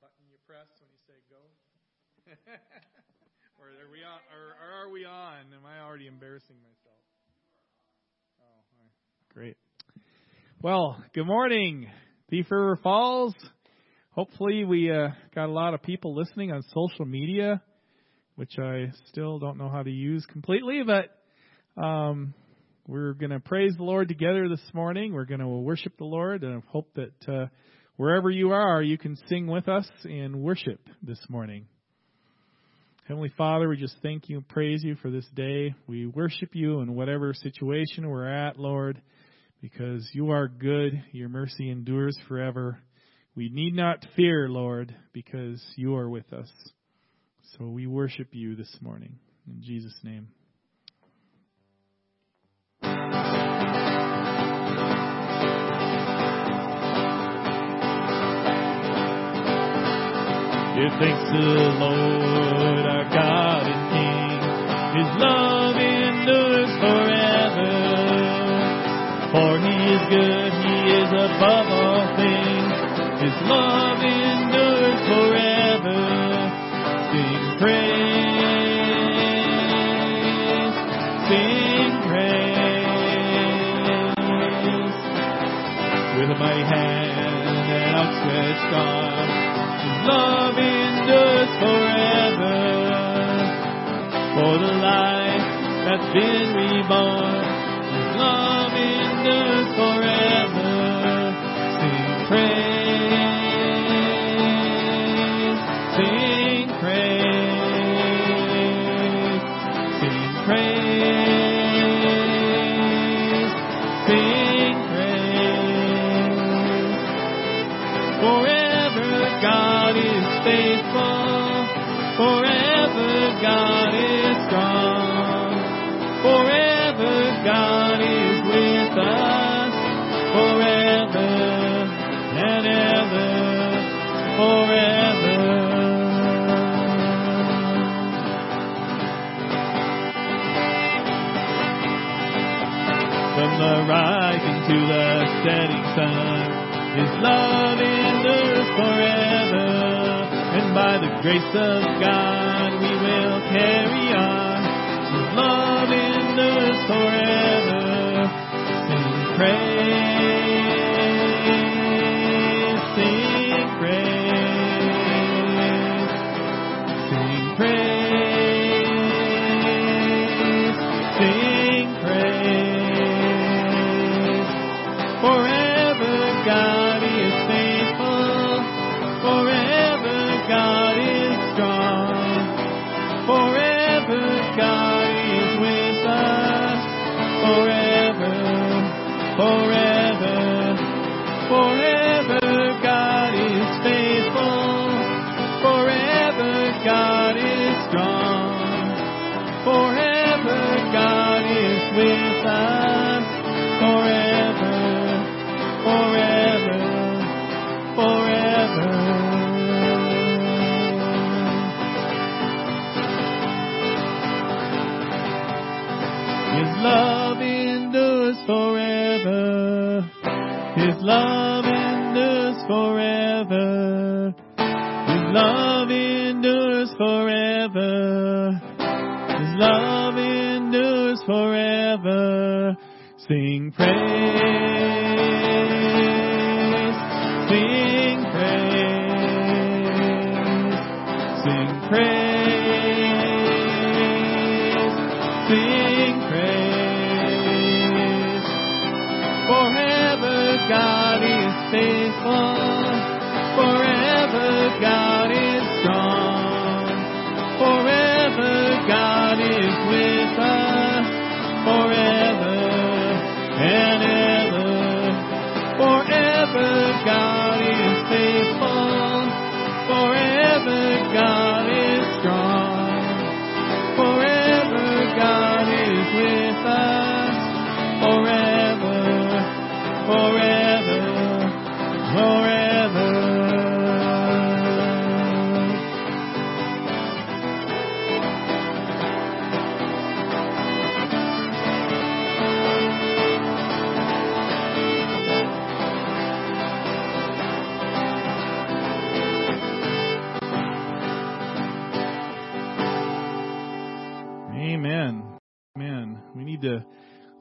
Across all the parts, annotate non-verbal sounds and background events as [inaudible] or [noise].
button you press when you say go? [laughs] or are we on? Or, or, are we on? Am I already embarrassing myself? Oh, great. Well, good morning, Thief River Falls. Hopefully, we uh, got a lot of people listening on social media, which I still don't know how to use completely, but um, we're going to praise the Lord together this morning. We're going to worship the Lord, and I hope that uh, wherever you are, you can sing with us and worship this morning. Heavenly Father, we just thank you and praise you for this day. We worship you in whatever situation we're at, Lord, because you are good. Your mercy endures forever. We need not fear, Lord, because you are with us. So we worship you this morning. In Jesus' name. Give thanks to the Lord our God and King. His love endures forever. For he is good, he is above all things. His love endures forever. Sing praise, sing praise. With a mighty hand and outstretched arm, Love endures forever. For the life that's been reborn, love endures forever. Setting sun, His love endures forever. And by the grace of God, we will carry on. His love endures forever. Sing praise,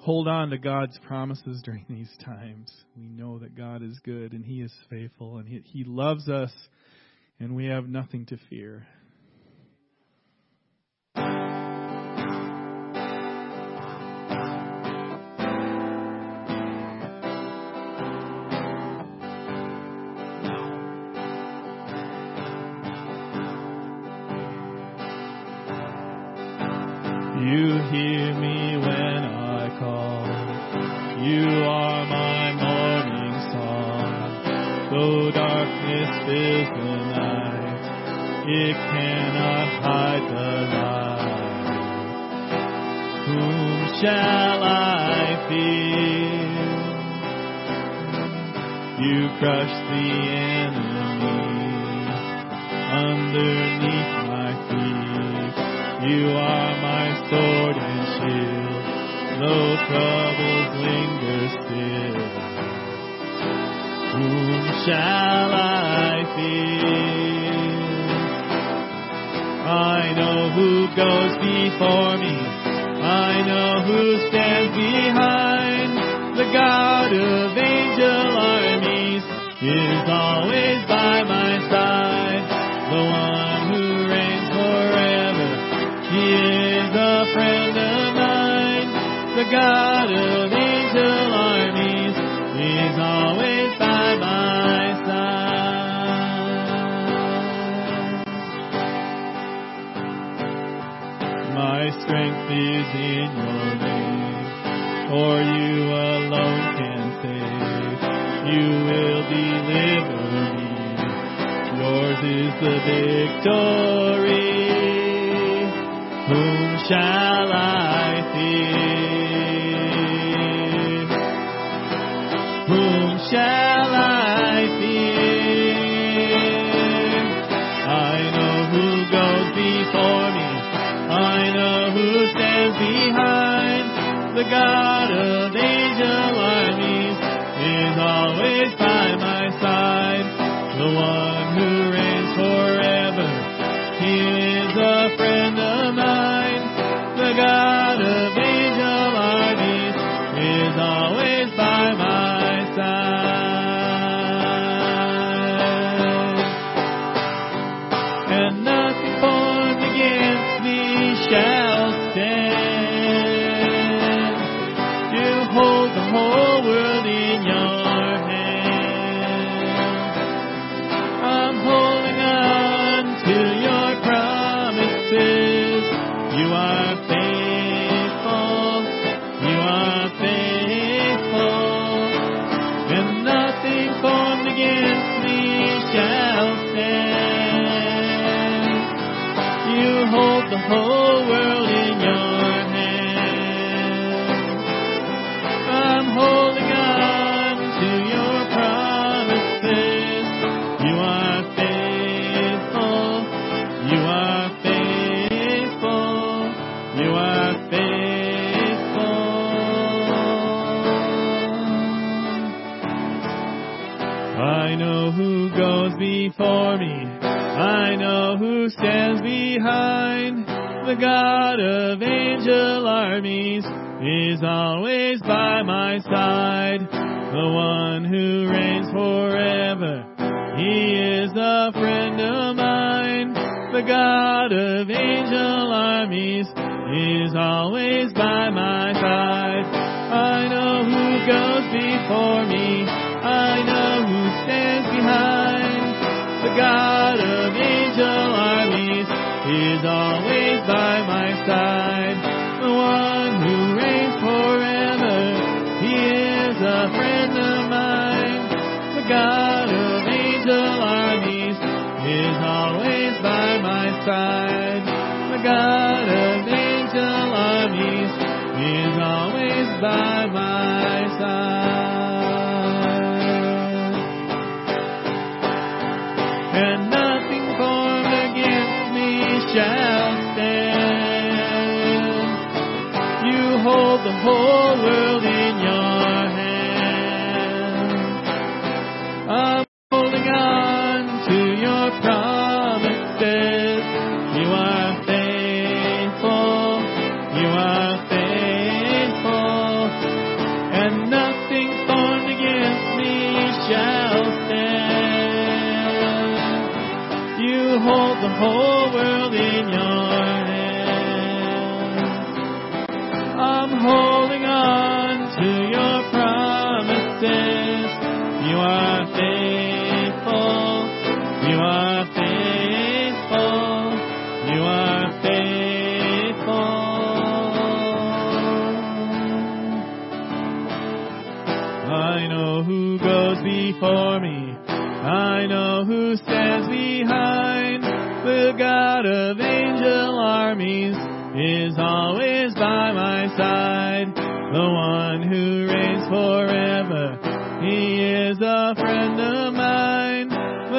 hold on to God's promises during these times. We know that God is good and He is faithful and He, he loves us and we have nothing to fear. Crush the enemy underneath my feet. You are my sword and shield, though troubles linger still. Whom shall I fear? I know who goes before me. I know who stands behind. The God of is always by my side. The one who reigns forever. He is a friend of mine. The God of angel armies is always by my side. My strength is in your name, for you. You will deliver me. Yours is the victory. Whom shall I fear? Whom shall I fear? I know who goes before me. I know who stands behind. The God of is always by my side. The one God of angel armies is always by my side. The one who reigns forever. He is a friend of mine. The God of angel armies is always by my side. The one who reigns forever. He is a friend of mine. The God of angel armies is always by my side. The God of angel armies is always by my side. And whole world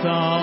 Is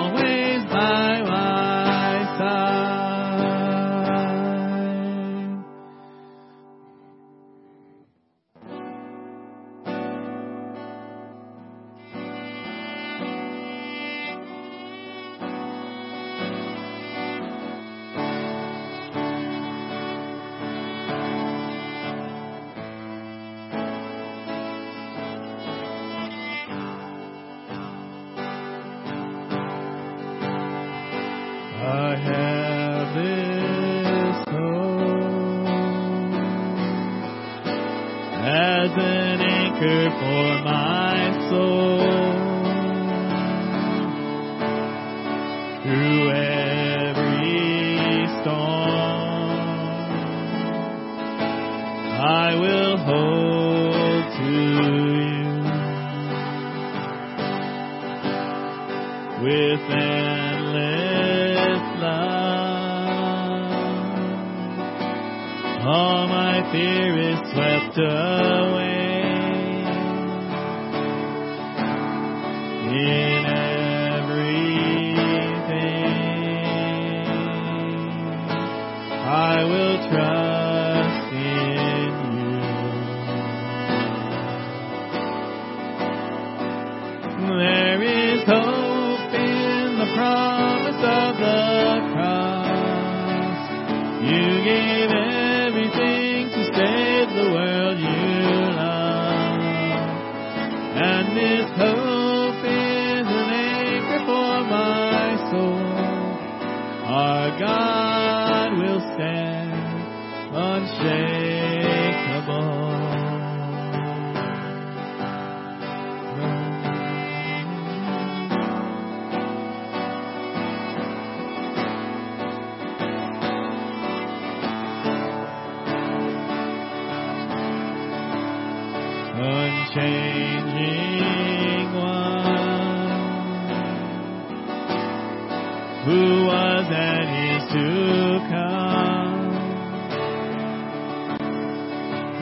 hope in the promise of the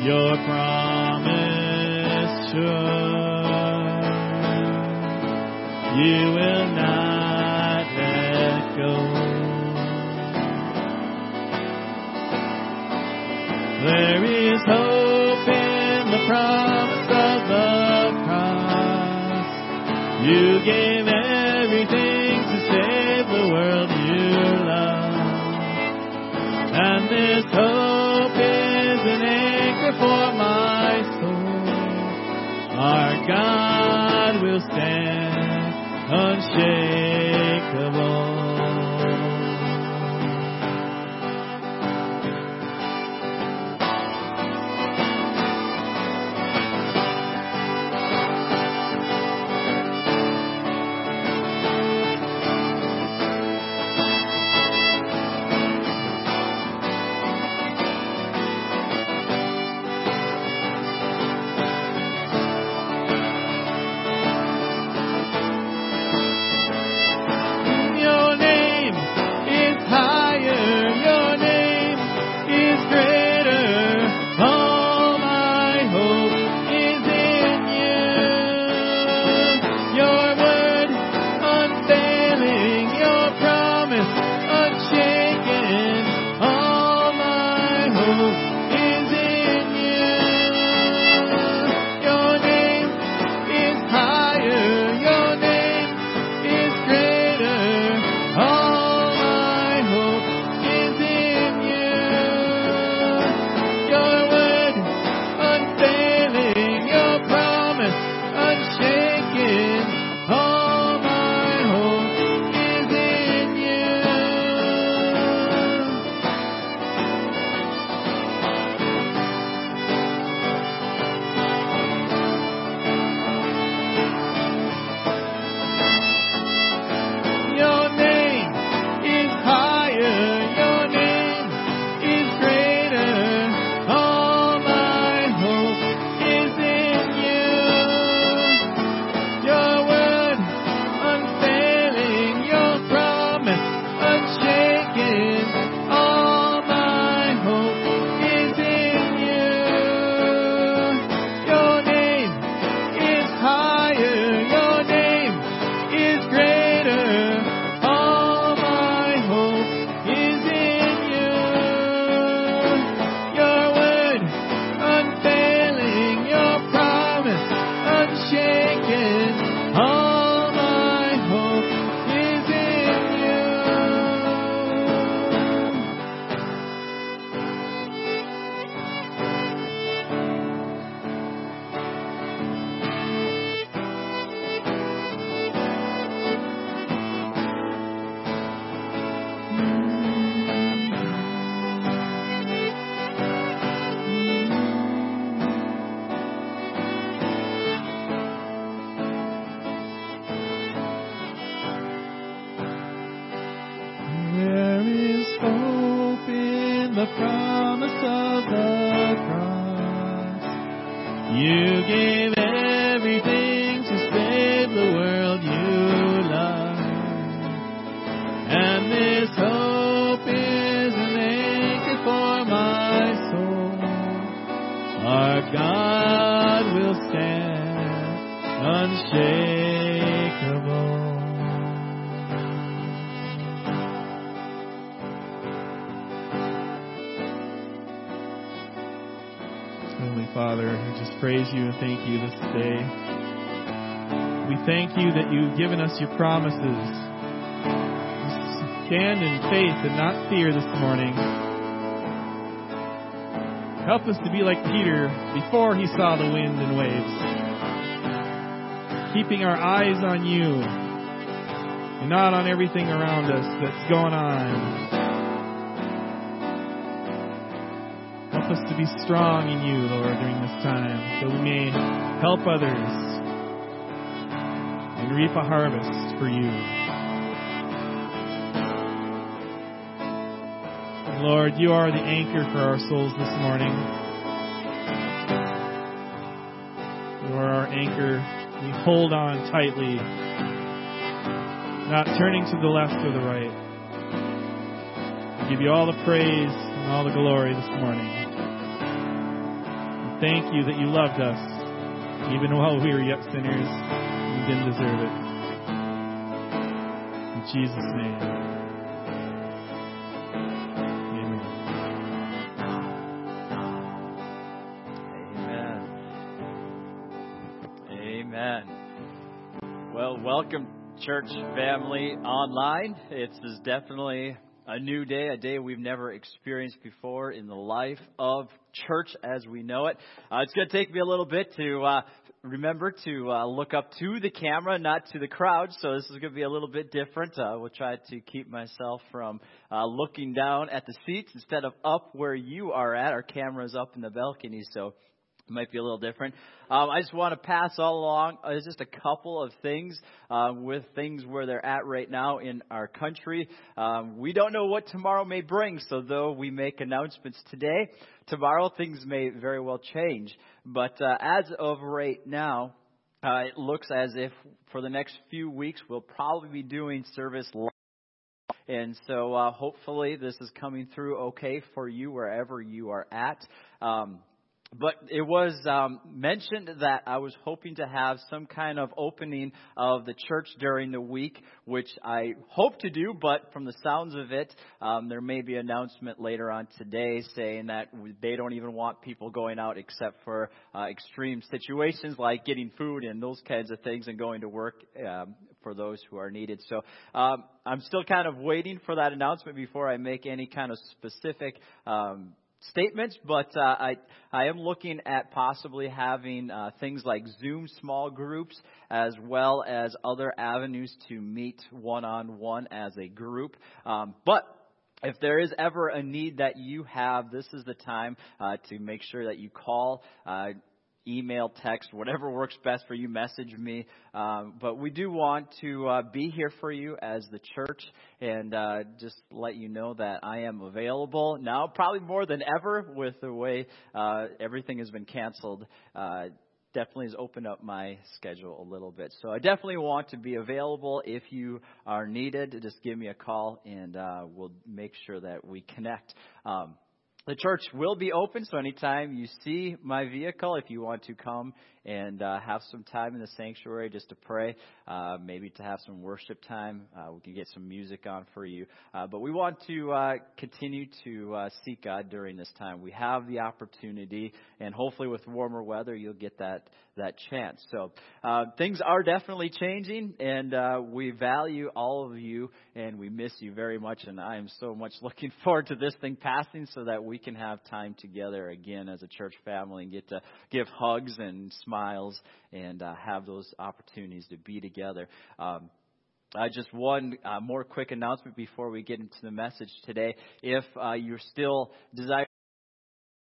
Your promise sure, you will not let go. There is hope in the promise of the cross. You gave everything to save the world you love. And this hope God will stand unshakable. Praise you and thank you this day. We thank you that you've given us your promises. We stand in faith and not fear this morning. Help us to be like Peter before he saw the wind and waves, keeping our eyes on you and not on everything around us that's going on. Help us to be strong in you, Lord, during this time, so we may help others and reap a harvest for you. Lord, you are the anchor for our souls this morning. You are our anchor. We hold on tightly, not turning to the left or the right. We give you all the praise and all the glory this morning. Thank you that you loved us, even while we were yet sinners and didn't deserve it. In Jesus' name. Amen. Amen. Amen. Well, welcome, church family online. It's definitely a new day, a day we've never experienced before in the life of church as we know it. Uh, it's going to take me a little bit to uh, remember to uh, look up to the camera, not to the crowd. So this is going to be a little bit different. Uh, we'll try to keep myself from uh, looking down at the seats instead of up where you are at. Our camera's up in the balcony, so might be a little different. Um, I just want to pass all along uh, just a couple of things uh, with things where they're at right now in our country. Um, we don't know what tomorrow may bring, so though we make announcements today, tomorrow things may very well change. But uh, as of right now, uh, it looks as if for the next few weeks we'll probably be doing service live. And so uh, hopefully this is coming through okay for you wherever you are at. Um, but it was um, mentioned that I was hoping to have some kind of opening of the church during the week, which I hope to do. But from the sounds of it, um, there may be an announcement later on today saying that they don't even want people going out except for uh, extreme situations like getting food and those kinds of things, and going to work um, for those who are needed. So um, I'm still kind of waiting for that announcement before I make any kind of specific. Um, statements, but uh, I I am looking at possibly having uh, things like Zoom small groups as well as other avenues to meet one on one as a group. Um, but if there is ever a need that you have, this is the time uh, to make sure that you call. Email, text, whatever works best for you, message me. Um, but we do want to uh, be here for you as the church and uh, just let you know that I am available now, probably more than ever with the way uh, everything has been canceled. Uh, definitely has opened up my schedule a little bit. So I definitely want to be available if you are needed. Just give me a call and uh, we'll make sure that we connect. Um, the church will be open, so anytime you see my vehicle, if you want to come and uh, have some time in the sanctuary just to pray, uh, maybe to have some worship time, uh, we can get some music on for you. Uh, but we want to uh, continue to uh, seek God during this time. We have the opportunity, and hopefully with warmer weather, you'll get that that chance. So uh, things are definitely changing, and uh, we value all of you, and we miss you very much. And I am so much [laughs] looking forward to this thing passing, so that we can have time together again as a church family and get to give hugs and smiles and uh, have those opportunities to be together. Um, uh, just one uh, more quick announcement before we get into the message today. If uh, you're still desiring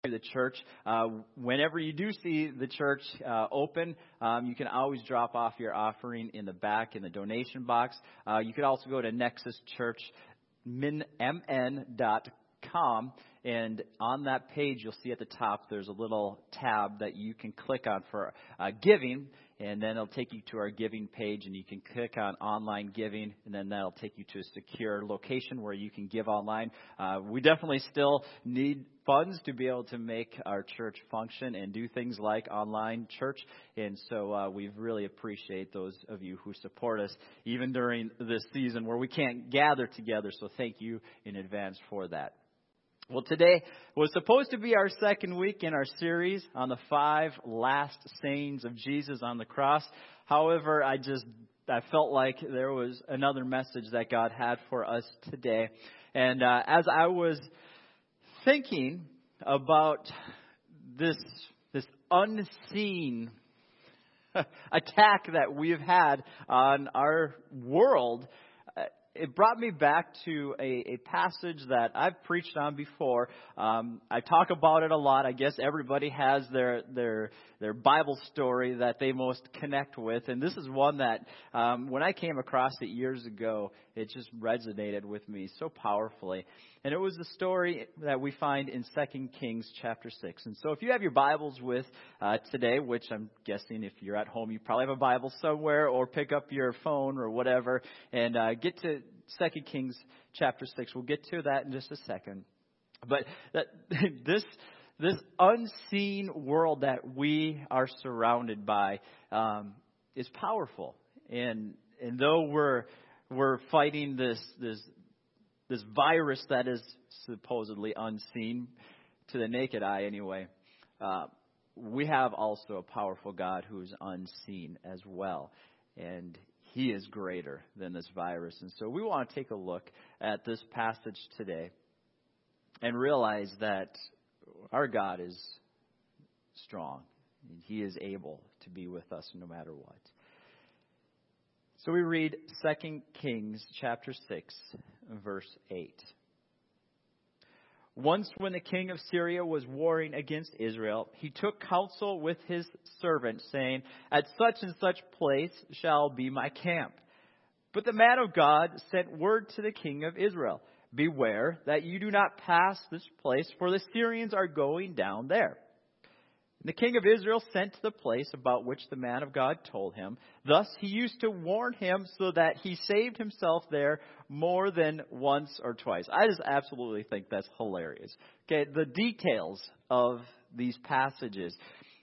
the church. Uh, whenever you do see the church uh, open, um, you can always drop off your offering in the back in the donation box. Uh, you could also go to nexuschurchmn.com And on that page, you'll see at the top there's a little tab that you can click on for uh, giving and then it'll take you to our giving page and you can click on online giving and then that'll take you to a secure location where you can give online. Uh, we definitely still need funds to be able to make our church function and do things like online church and so uh, we really appreciate those of you who support us even during this season where we can't gather together so thank you in advance for that well, today was supposed to be our second week in our series on the five last sayings of Jesus on the cross. However, I just I felt like there was another message that God had for us today. And uh, as I was thinking about this this unseen [laughs] attack that we've had on our world, it brought me back to a, a passage that I've preached on before. Um, I talk about it a lot. I guess everybody has their their their Bible story that they most connect with, and this is one that um, when I came across it years ago, it just resonated with me so powerfully. And it was the story that we find in 2 Kings chapter 6. And so if you have your Bibles with uh, today, which I'm guessing if you're at home, you probably have a Bible somewhere, or pick up your phone or whatever, and uh, get to 2 Kings chapter 6. We'll get to that in just a second. But that, [laughs] this this unseen world that we are surrounded by um, is powerful, and and though we're we're fighting this this this virus that is supposedly unseen to the naked eye, anyway. Uh, we have also a powerful God who is unseen as well, and He is greater than this virus. And so we want to take a look at this passage today and realize that our God is strong. And he is able to be with us no matter what. So we read 2 Kings chapter 6 verse 8. Once when the king of Syria was warring against Israel, he took counsel with his servant saying, At such and such place shall be my camp. But the man of God sent word to the king of Israel, Beware that you do not pass this place, for the Syrians are going down there. And the king of Israel sent to the place about which the man of God told him. Thus he used to warn him so that he saved himself there more than once or twice. I just absolutely think that's hilarious. Okay, the details of these passages.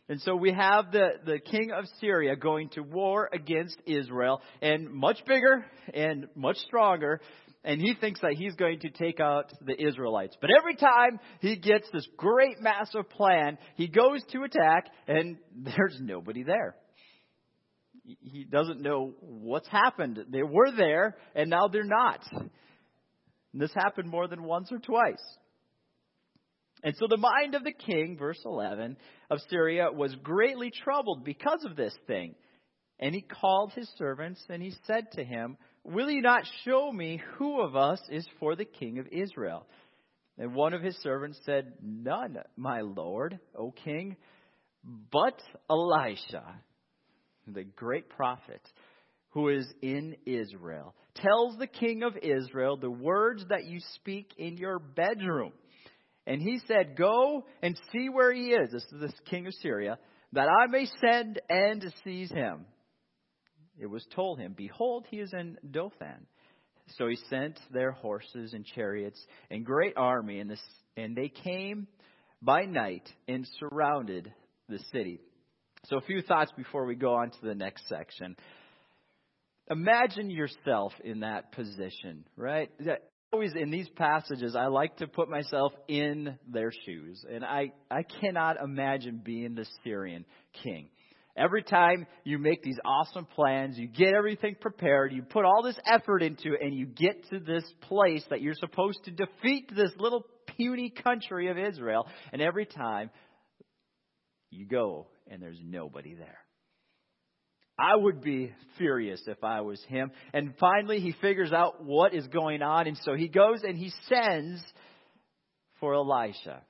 And so we have the, the king of Syria going to war against Israel, and much bigger and much stronger and he thinks that he's going to take out the Israelites. But every time he gets this great massive plan, he goes to attack and [laughs] there's nobody there. He doesn't know what's happened. They were there and now they're not. And this happened more than once or twice. And so the mind of the king, verse 11, of Syria was greatly troubled because of this thing. And he called his servants and he said to him, Will you not show me who of us is for the king of Israel? And one of his servants said, None, my lord, O king, but Elisha, the great prophet who is in Israel, tells the king of Israel the words that you speak in your bedroom. And he said, Go and see where he is. This is the king of Syria, that I may send and seize him it was told him, Behold, he is in Dothan. So he sent their horses and chariots and great army, and, this, and they came by night and surrounded the city. So, a few thoughts before we go on to the next section. Imagine yourself in that position, right? Always in these passages, I like to put myself in their shoes. And I, I cannot imagine being the Syrian king. Every time you make these awesome plans, you get everything prepared, you put all this effort into it, and you get to this place that you're supposed to defeat this little puny country of Israel, and every time you go and there's nobody there. I would be furious if I was him. And finally, he figures out what is going on, and so he goes and he sends for Elisha.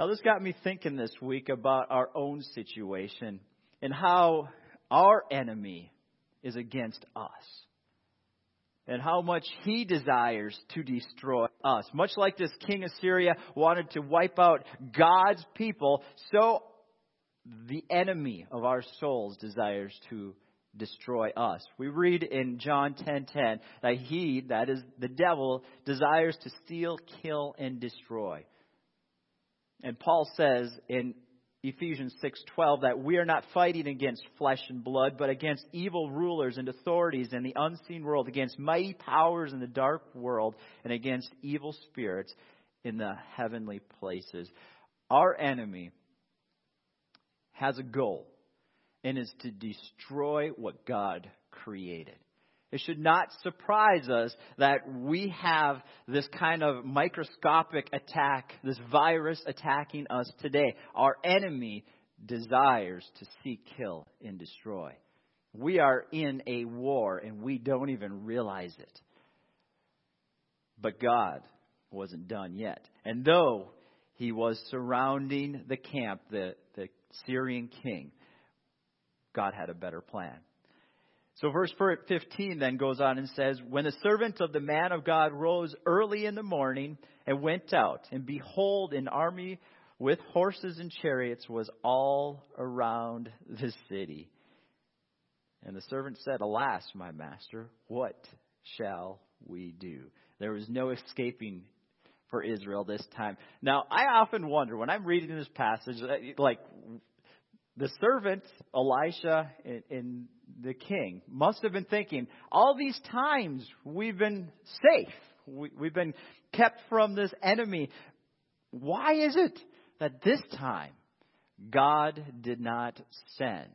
Now, this got me thinking this week about our own situation and how our enemy is against us. and how much he desires to destroy us. Much like this king of Syria wanted to wipe out God's people, so the enemy of our souls desires to destroy us. We read in John 10:10 that he, that is the devil, desires to steal, kill and destroy. And Paul says in Ephesians 6:12 that we are not fighting against flesh and blood but against evil rulers and authorities in the unseen world against mighty powers in the dark world and against evil spirits in the heavenly places. Our enemy has a goal and is to destroy what God created. It should not surprise us that we have this kind of microscopic attack, this virus attacking us today. Our enemy desires to seek, kill, and destroy. We are in a war and we don't even realize it. But God wasn't done yet. And though he was surrounding the camp, the, the Syrian king, God had a better plan. So verse 15 then goes on and says, When the servant of the man of God rose early in the morning and went out, and behold, an army with horses and chariots was all around the city. And the servant said, Alas, my master, what shall we do? There was no escaping for Israel this time. Now, I often wonder when I'm reading this passage, like, the servant, Elisha, and, the king must have been thinking, all these times we've been safe. We, we've been kept from this enemy. Why is it that this time God did not send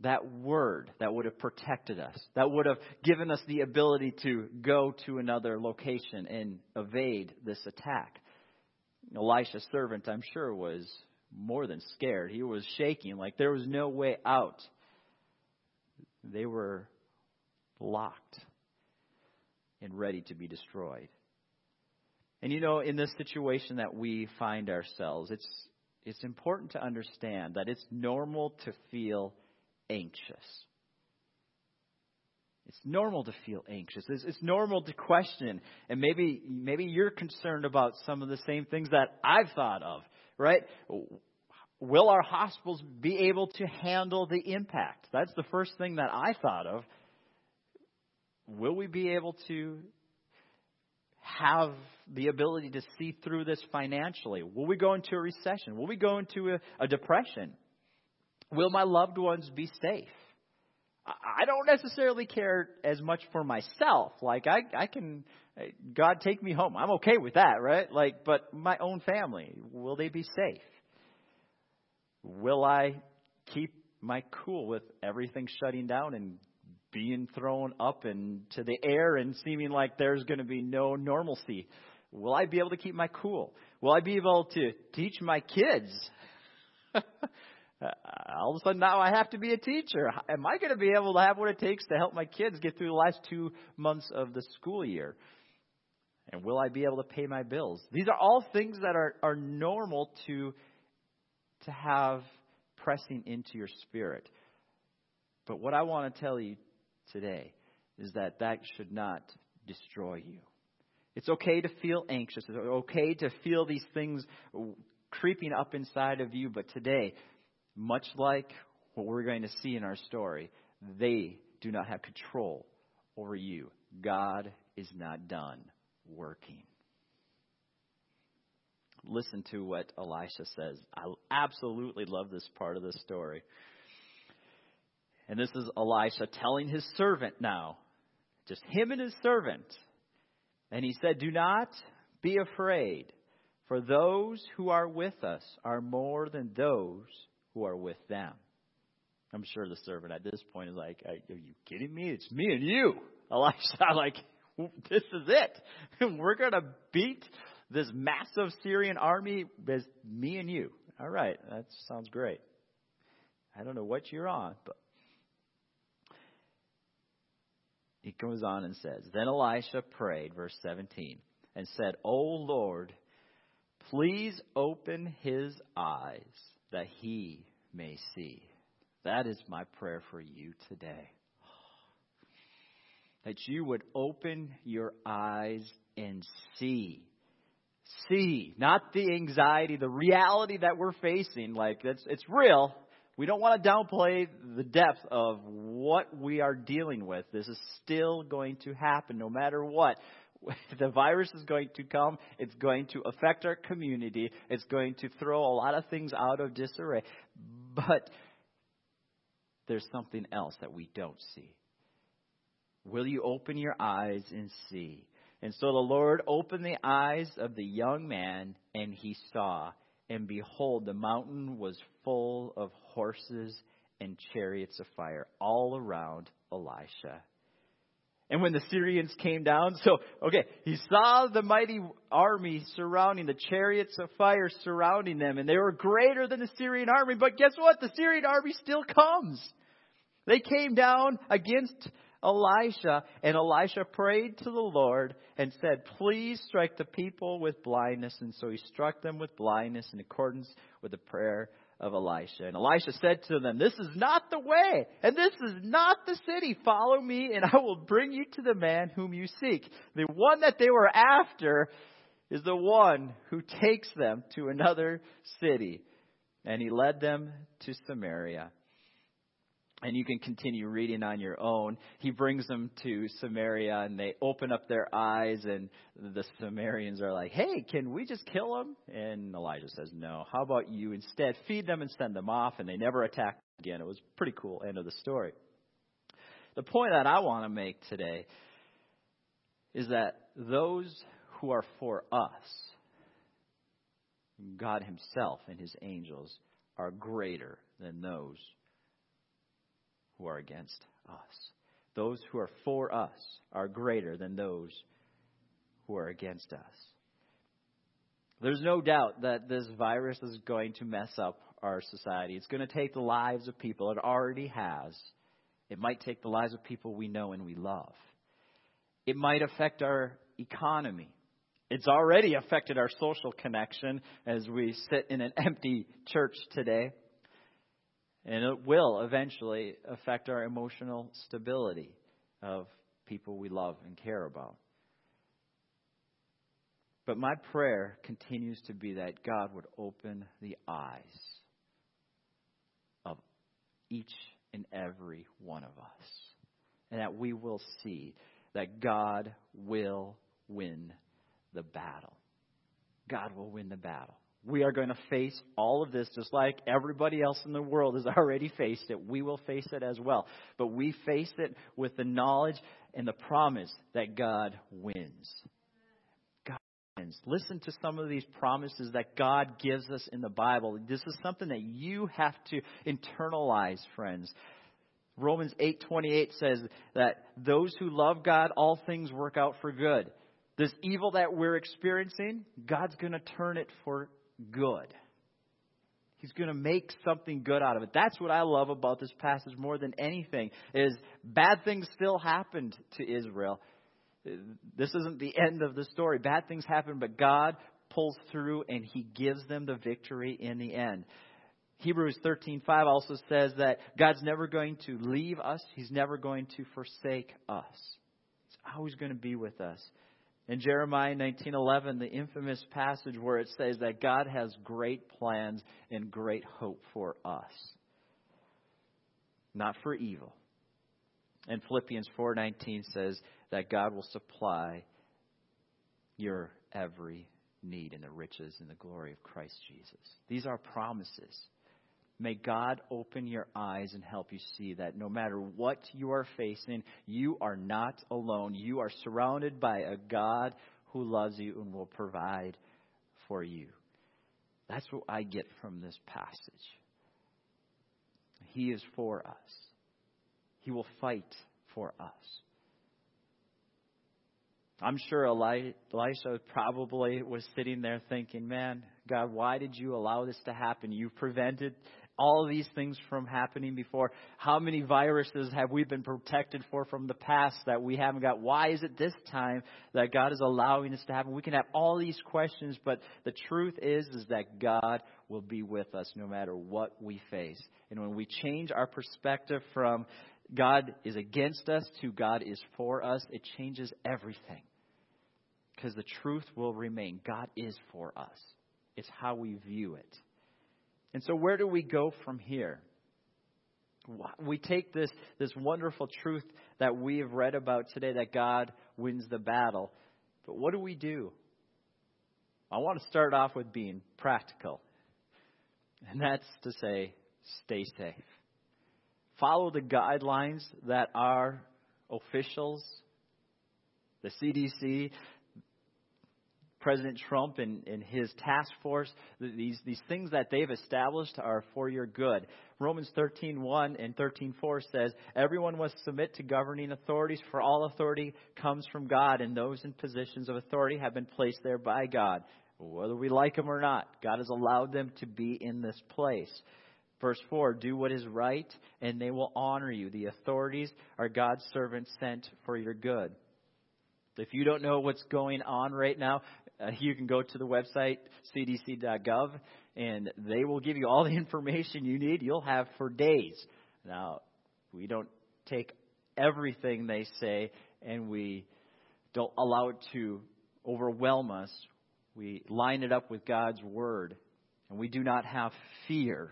that word that would have protected us, that would have given us the ability to go to another location and evade this attack? Elisha's servant, I'm sure, was more than scared. He was shaking like there was no way out. They were locked and ready to be destroyed. And you know, in this situation that we find ourselves, it's it's important to understand that it's normal to feel anxious. It's normal to feel anxious. It's, it's, normal to question, and maybe maybe you're concerned about some of the same things that I've thought of right? Will our hospitals be able to handle the impact? That's the first thing that I thought of. Will we be able to have the ability to see through this financially? Will we go into a recession? Will we go into a, a depression? Will my loved ones be safe? I don't necessarily care as much for myself. Like I, I can, God take me home. I'm okay with that, right? Like, but my own family, will they be safe? Will I keep my cool with everything shutting down and being thrown up into the air and seeming like there's going to be no normalcy? Will I be able to keep my cool? Will I be able to teach my kids? [laughs] Uh, all of a sudden now I have to be a teacher. Am I going to be able to have what it takes to help my kids get through the last two months of the school year? And will I be able to pay my bills? These are all things that are, are normal to, to have pressing into your spirit. But what I want to tell you today is that that should not destroy you. It's okay to feel anxious. It's okay to feel these things creeping up inside of you. But today, much like what we're going to see in our story, they do not have control over you. God is not done working. Listen to what Elisha says. I absolutely love this part of the story. And this is Elisha telling his servant now, just him and his servant. And he said, Do not be afraid, for those who are with us are more than those who are with them. I'm sure the servant at this point is like, Are you kidding me? It's me and you. [laughs] Elisha, like, this is it. [laughs] We're going to beat this massive Syrian army with me and you. All right, that sounds great. I don't know what you're on, but he goes on and says, Then Elisha prayed, verse 17, and said, O Lord, please open his eyes that he may see. That is my prayer for you today. that you would open your eyes and see. See, not the anxiety, the reality that we're facing. Like, it's, it's real. We don't want to downplay the depth of what we are dealing with. This is still going to happen no matter what. [laughs] The virus is going to come. It's going to affect our community. It's going to throw a lot of things out of disarray. But there's something else that we don't see. Will you open your eyes and see? And so the Lord opened the eyes of the young man, and he saw. And behold, the mountain was full of horses and chariots of fire all around Elisha. And when the Syrians came down, so, okay, he saw the mighty army surrounding, the chariots of fire surrounding them, and they were greater than the Syrian army. But guess what? The Syrian army still comes. They came down against Elisha, and Elisha prayed to the Lord and said, Please strike the people with blindness. And so he struck them with blindness in accordance with the prayer of Elisha. And Elisha said to them, This is not the way, and this is not the city. Follow me, and I will bring you to the man whom you seek. The one that they were after is the one who takes them to another city. And he led them to Samaria and you can continue reading on your own. He brings them to Samaria and they open up their eyes and the Samaritans are like, "Hey, can we just kill them?" And Elijah says, "No. How about you instead feed them and send them off?" And they never attack again. It was pretty cool end of the story. The point that I want to make today is that those who are for us, God himself and his angels are greater than those who are against us. Those who are for us are greater than those who are against us. There's no doubt that this virus is going to mess up our society. It's going to take the lives of people. It already has. It might take the lives of people we know and we love. It might affect our economy. It's already affected our social connection as we sit in an empty church today. And it will eventually affect our emotional stability of people we love and care about. But my prayer continues to be that God would open the eyes of each and every one of us. And that we will see that God will win the battle. God will win the battle. We are going to face all of this just like everybody else in the world has [laughs] already faced it. We will face it as well. But we face it with the knowledge and the promise that God wins. God wins. Listen to some of these promises that God gives us in the Bible. This is something that you have to internalize, friends. Romans 8:28 says that those who love God all things work out for good. This evil that we're experiencing, God's going to turn it for good. He's going to make something good out of it. That's what I love about this passage more than anything is bad things still happened to Israel. This isn't the [laughs] end of the story. Bad things happen, but God pulls through and he gives them the victory in the end. Hebrews 13:5 also says that God's never going to leave us. He's never going to forsake us. He's always going to be with us. In Jeremiah 19:11, the infamous passage where it says that God has great plans and great hope for us, not for evil. And Philippians 4:19 says that God will supply your every need in the riches and the glory of Christ Jesus. These are promises. May God open your eyes and help you see that no matter what you are facing, you are not alone. You are surrounded by a God who loves you and will provide for you. That's what I get from this passage. He is for us, He will fight for us. I'm sure Elisha probably was sitting there thinking, man, God, why did you allow this to happen? You prevented all these things from happening before? How many viruses have we been protected for from the past that we haven't got? Why is it this time that God is allowing this to happen? We can have all these questions, but the truth is is that God will be with us no matter what we face. And when we change our perspective from God is against us to God is for us, it changes everything. Because the truth will remain. God is for us. It's how we view it. And so, where do we go from here? We take this, this wonderful truth that we have read about today that God wins the battle. But what do we do? I want to start off with being practical. And that's to say, stay safe. Follow the guidelines that our officials, the CDC, President Trump and, and his task force, these, these things that they've established are for your good. Romans 13.1 and 13.4 says, Everyone must submit to governing authorities, for all authority comes from God, and those in positions of authority have been placed there by God. Whether we like them or not, God has allowed them to be in this place. Verse 4 Do what is right, and they will honor you. The authorities are God's servants sent for your good. If you don't know what's going on right now, uh, you can go to the website, cdc.gov, and they will give you all the [laughs] information you need. You'll have for days. Now, we don't take everything they say and we don't allow it to overwhelm us. We line it up with God's Word, and we do not have fear.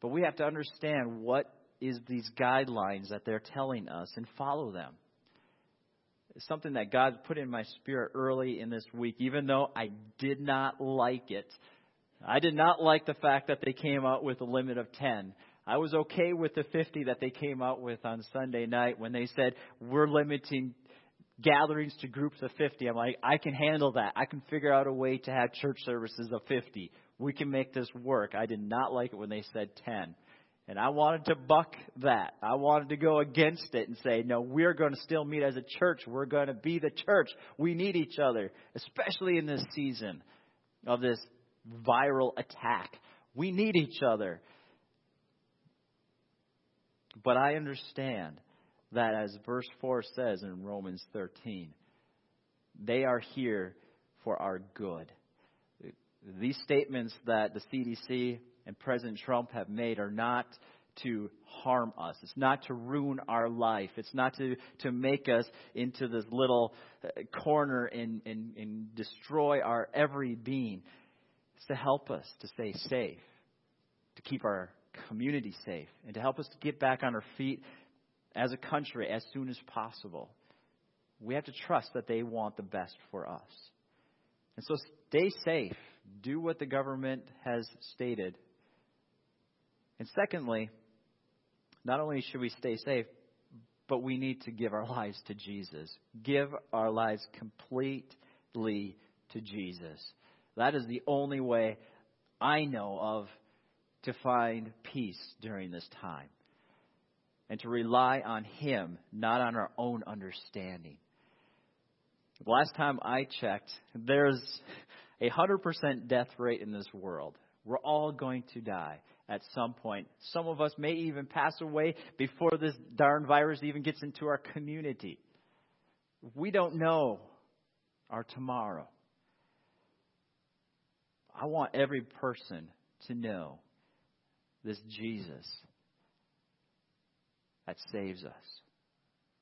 But we have to understand what is these guidelines that they're telling us and follow them something that God put in my spirit early in this week, even though I did not like it. I did not like the fact that they came out with a limit of 10. I was okay with the 50 that they came out with on Sunday night when they said, we're limiting gatherings to groups of 50. I'm like, I can handle that. I can figure out a way to have church services of 50. We can make this work. I did not like it when they said 10. And I wanted to buck that. I wanted to go against it and say, no, we're going to still meet as a church. We're going to be the church. We need each other, especially in this season of this viral attack. We need each other. But I understand that, as verse 4 says in Romans 13, they are here for our good. These statements that the CDC and President Trump have made are not to harm us. It's not to ruin our life. It's not to, to make us into this little uh, corner and, and, and destroy our every being. It's to help us to stay safe, to keep our community safe, and to help us to get back on our feet as a country as soon as possible. We have to trust that they want the best for us. And so stay safe. Do what the government has stated and secondly, not only should we stay safe, but we need to give our [laughs] lives to Jesus. Give our lives completely to Jesus. That is the only way I know of to find peace during this time. And to rely on Him, not on our own understanding. Last time I checked, there's a 100% death rate in this world. We're all going to die at some point. Some of us may even pass away before this darn virus even gets into our community. We don't know our tomorrow. I want every person to know this Jesus that saves us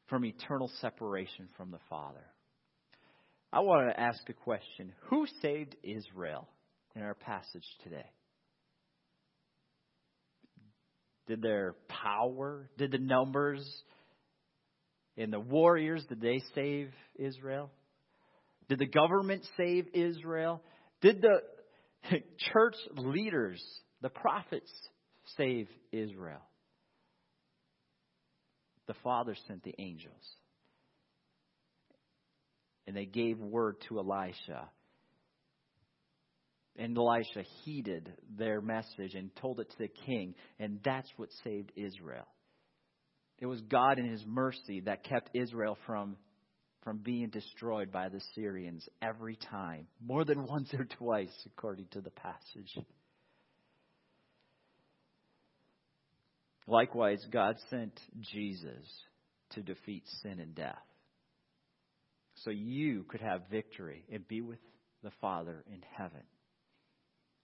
from eternal separation from the Father. I want to ask a question Who saved Israel in our passage today? Did their power, did the numbers and the warriors, did they save Israel? Did the government save Israel? Did the [laughs] church leaders, the prophets, save Israel? The Father sent the angels. And they gave word to Elisha and Elisha heeded their message and told it to the king, and that's what saved Israel. It was God in his mercy that kept Israel from, from being destroyed by the Syrians every time, more than once or twice, according to the passage. Likewise, God sent Jesus to defeat sin and death. So you could have victory and be with the Father in heaven.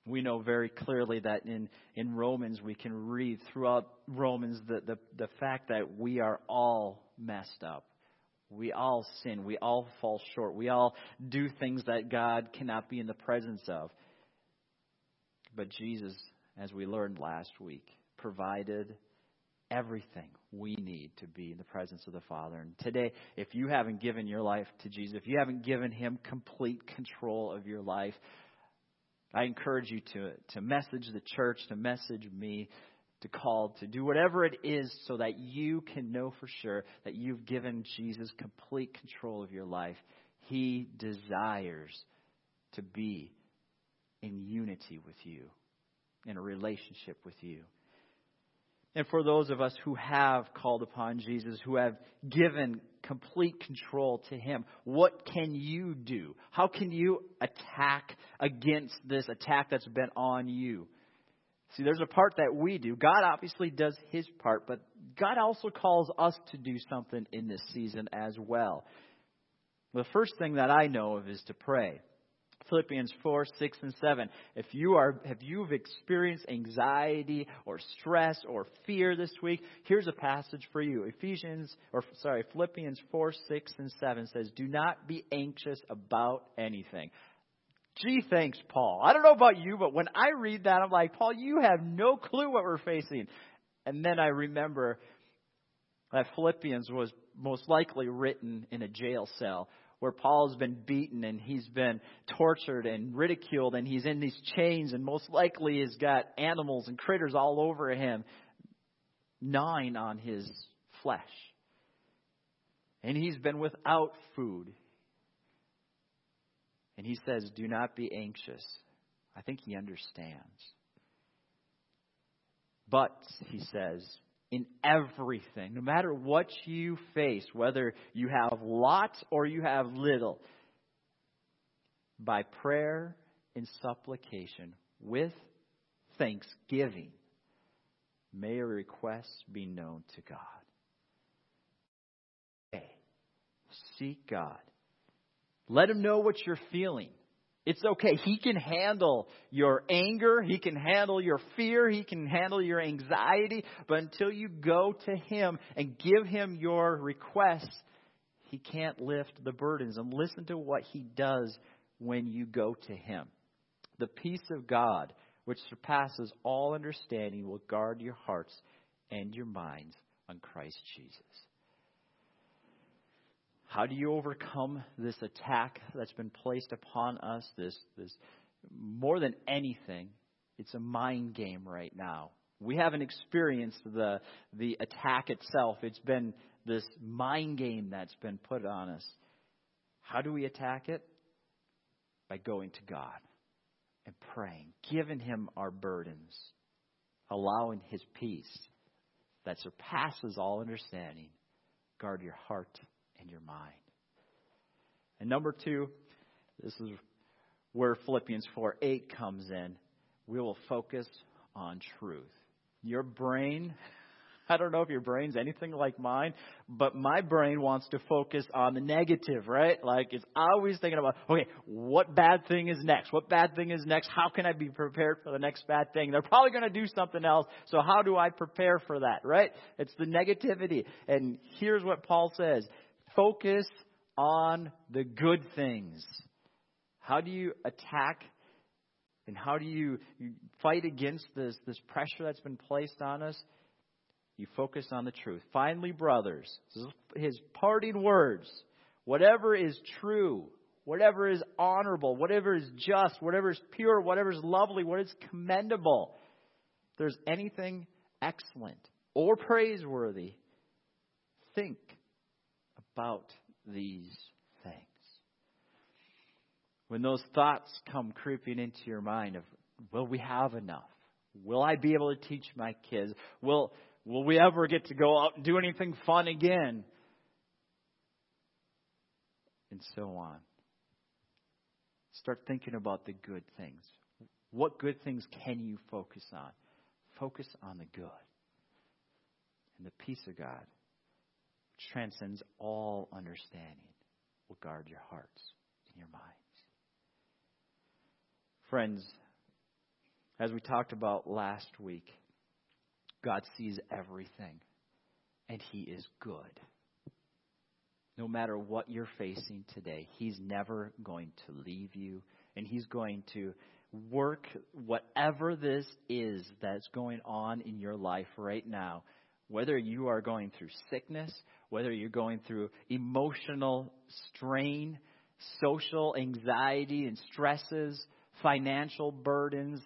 We know very clearly that in, in Romans, we can read throughout Romans the, the, the fact that we are all messed up. We all sin. We all fall short. We all do things that God cannot be in the presence of. But Jesus, as we learned last week, provided everything we need to be in the presence of the Father. And today, if you haven't given your life to Jesus, if you haven't given Him complete control of your life, I encourage you to, to message the church, to message me, to call, to do whatever it is so that you can know for sure that you've given Jesus complete control of your life. He desires to be in unity with you, in a relationship with you. And for those of us who have called upon Jesus, who have given complete control to Him, what can you do? How can you attack against this attack that's been on you? See, there's a part that we do. God obviously does His part, but God also calls us to do something in this season as well. The first thing that I know of is to pray. Philippians 4, 6, and 7. If you are, if you've experienced anxiety or stress or fear this week, here's a passage for you. Ephesians, or sorry, Philippians 4, 6, and 7 says, Do not be anxious about anything. Gee, thanks, Paul. I don't know about you, but when I read that, I'm like, Paul, you have no clue what we're facing. And then I remember that Philippians was most likely written in a jail cell where Paul's been beaten and he's been tortured and ridiculed and he's in these chains and most likely has got animals and critters all over him gnawing on his flesh. And he's been without food. And he says, Do not be anxious. I think he understands. But, he says, in everything, no matter what you face, whether you have lots or you have little, by prayer and supplication with thanksgiving, may your requests be known to God. Seek God. Let Him know what you're feeling. It's okay. He can handle your anger. He can handle your fear. He can handle your anxiety. But until you go to Him and give Him your requests, He can't lift the burdens. And listen to what He does when you go to Him. The peace of God, which surpasses all understanding, will guard your hearts and your minds on Christ Jesus. How do you overcome this attack that's been placed upon us? This, this, more than anything, it's a mind game right now. We haven't experienced the, the attack itself. It's been this mind game that's been put on us. How do we attack it? By going to God and praying, giving Him our burdens, allowing His peace that surpasses all understanding guard your heart and your mind. And number two, this is where Philippians 4 8 comes in. We will focus on truth. Your brain, [laughs] I don't know if your brain's anything like mine, but my brain wants to focus on the negative, right? Like it's always thinking about, okay, what bad thing is next? What bad thing is next? How can I be prepared for the next bad thing? They're probably going to do something else, so how do I prepare for that, right? It's the negativity. And here's what Paul says focus on the good things. How do you attack and how do you, fight against this, this pressure that's been placed on us? You focus on the truth. Finally, brothers, his parting words. Whatever is true, whatever is honorable, whatever is just, whatever is pure, whatever is lovely, what is commendable, if there's anything excellent or praiseworthy, think about these things. When those thoughts come creeping into your mind of, will we have enough? Will I be able to teach my kids? Will, will we ever get to go out and do anything fun again? And so on. Start thinking about the good things. What good things can you focus on? Focus on the good. And the peace of God transcends all understanding, will guard your hearts and your minds. Friends, As we talked about last week, God sees everything, and He is good. No matter what you're facing today, He's never going to leave you, and He's going to work whatever this is that's going on in your life right now. Whether you are going through sickness, whether you're going through emotional strain, social anxiety and stresses, financial burdens,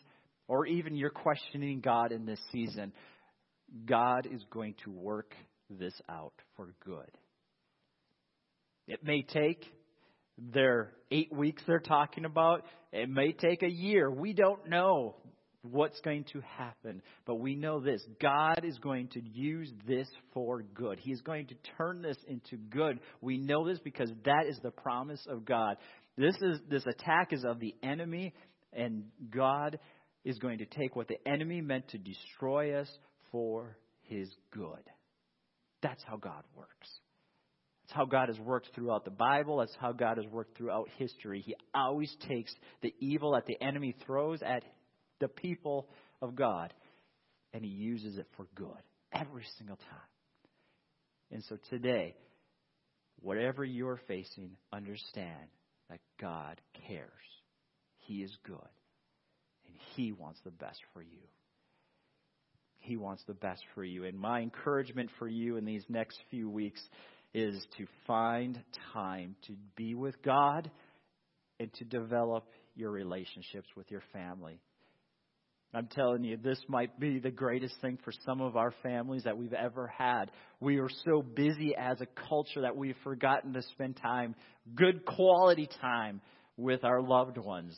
or even you're questioning God in this season, God is going to work this out for good. It may take their eight weeks they're talking about. It may take a year. We don't know what's going to happen. But we know this God is going to use this for good. He is going to turn this into good. We know this because that is the promise of God. This is this attack is of the enemy, and God is going to take what the enemy meant to destroy us for his good. That's how God works. That's how God has worked throughout the Bible. That's how God has worked throughout history. He always takes the evil that the enemy throws at the people of God and he uses it for good every single time. And so today, whatever you're facing, understand that God cares. He is good. And He wants the best for you. He wants the best for you. And my encouragement for you in these next few weeks is to find time to be with God and to develop your relationships with your family. I'm telling you, this might be the greatest thing for some of our families that we've ever had. We are so busy as a culture that we've forgotten to spend time, good quality time, with our loved ones.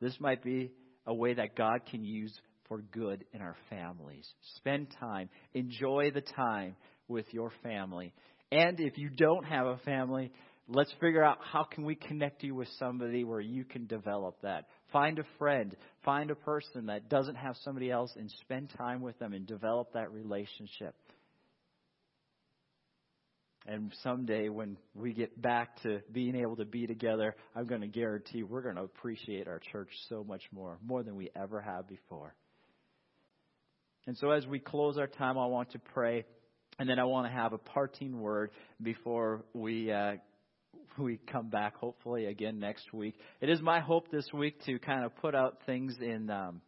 This might be a way that God can use for good in our families. Spend time, enjoy the time with your family. And if you don't have a family, let's figure out how can we connect you with somebody where you can develop that. Find a friend, find a person that doesn't have somebody else and spend time with them and develop that relationship. And someday when we get back to being able to be together, I'm going to guarantee we're going to appreciate our church so much more, more than we ever have before. And so as we close our time, I want to pray and then I want to have a parting word before we uh, [laughs] we come back, hopefully again next week. It is my hope this week to kind of put out things in um,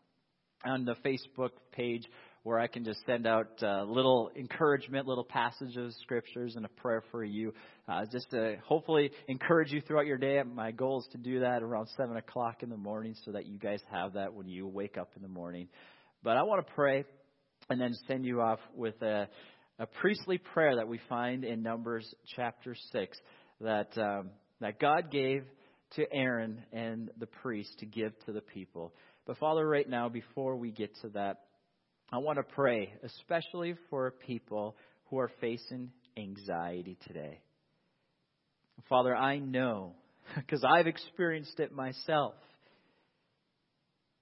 on the Facebook page where I can just send out uh, little encouragement, little passages of scriptures, and a prayer for you, uh, just to hopefully encourage you throughout your day. My goal is to do that around seven o'clock in the morning, so that you guys have that when you wake up in the morning. But I want to pray and then send you off with a a priestly prayer that we find in Numbers chapter 6 that, um, that God gave to Aaron and the priest to give to the people. But Father, right now, before we get to that, I want to pray, especially for people who are facing anxiety today. Father, I know, [laughs] because I've experienced it myself,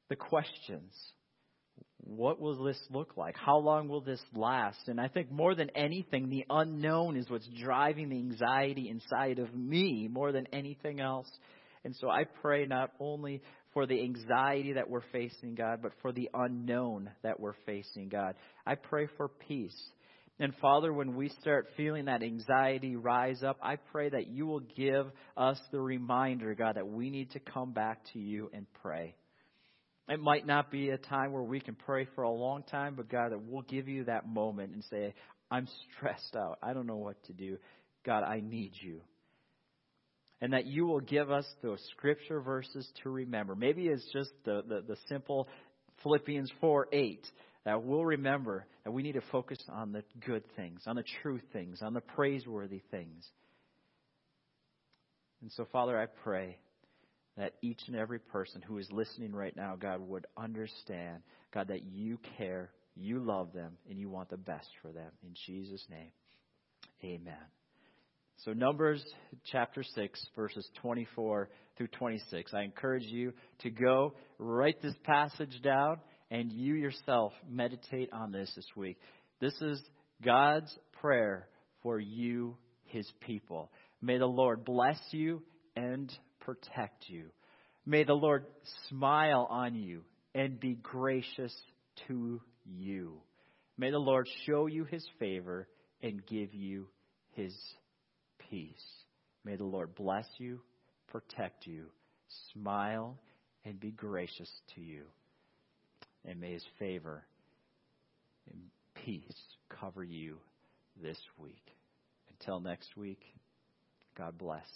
the questions what will this look like? How long will this last? And I think more than anything, the unknown is what's driving the anxiety inside of me more than anything else. And so I pray not only for the anxiety that we're facing, God, but for the unknown that we're facing, God. I pray for peace. And Father, when we start feeling that anxiety rise up, I pray that you will give us the reminder, God, that we need to come back to you and pray. It might not be a time where we can pray for a long time, but God, that we'll give you that moment and say, I'm stressed out. I don't know what to do. God, I need you. And that you will give us those scripture verses to remember. Maybe it's just the, the, the simple Philippians 4 8 that we'll remember that we need to focus on the good things, on the true things, on the praiseworthy things. And so, Father, I pray that each and every person who is listening right now, God, would understand, God, that you care, you love them, and you want the best for them. In Jesus' name, amen. So, Numbers chapter 6, verses 24 through 26. I encourage you to go write this passage down and you yourself meditate on this this week. This is God's prayer for you, his people. May the Lord bless you and protect you. May the Lord smile on you and be gracious to you. May the Lord show you his favor and give you his peace. May the Lord bless you, protect you, smile, and be gracious to you. And may his favor and peace cover you this week. Until next week, God bless.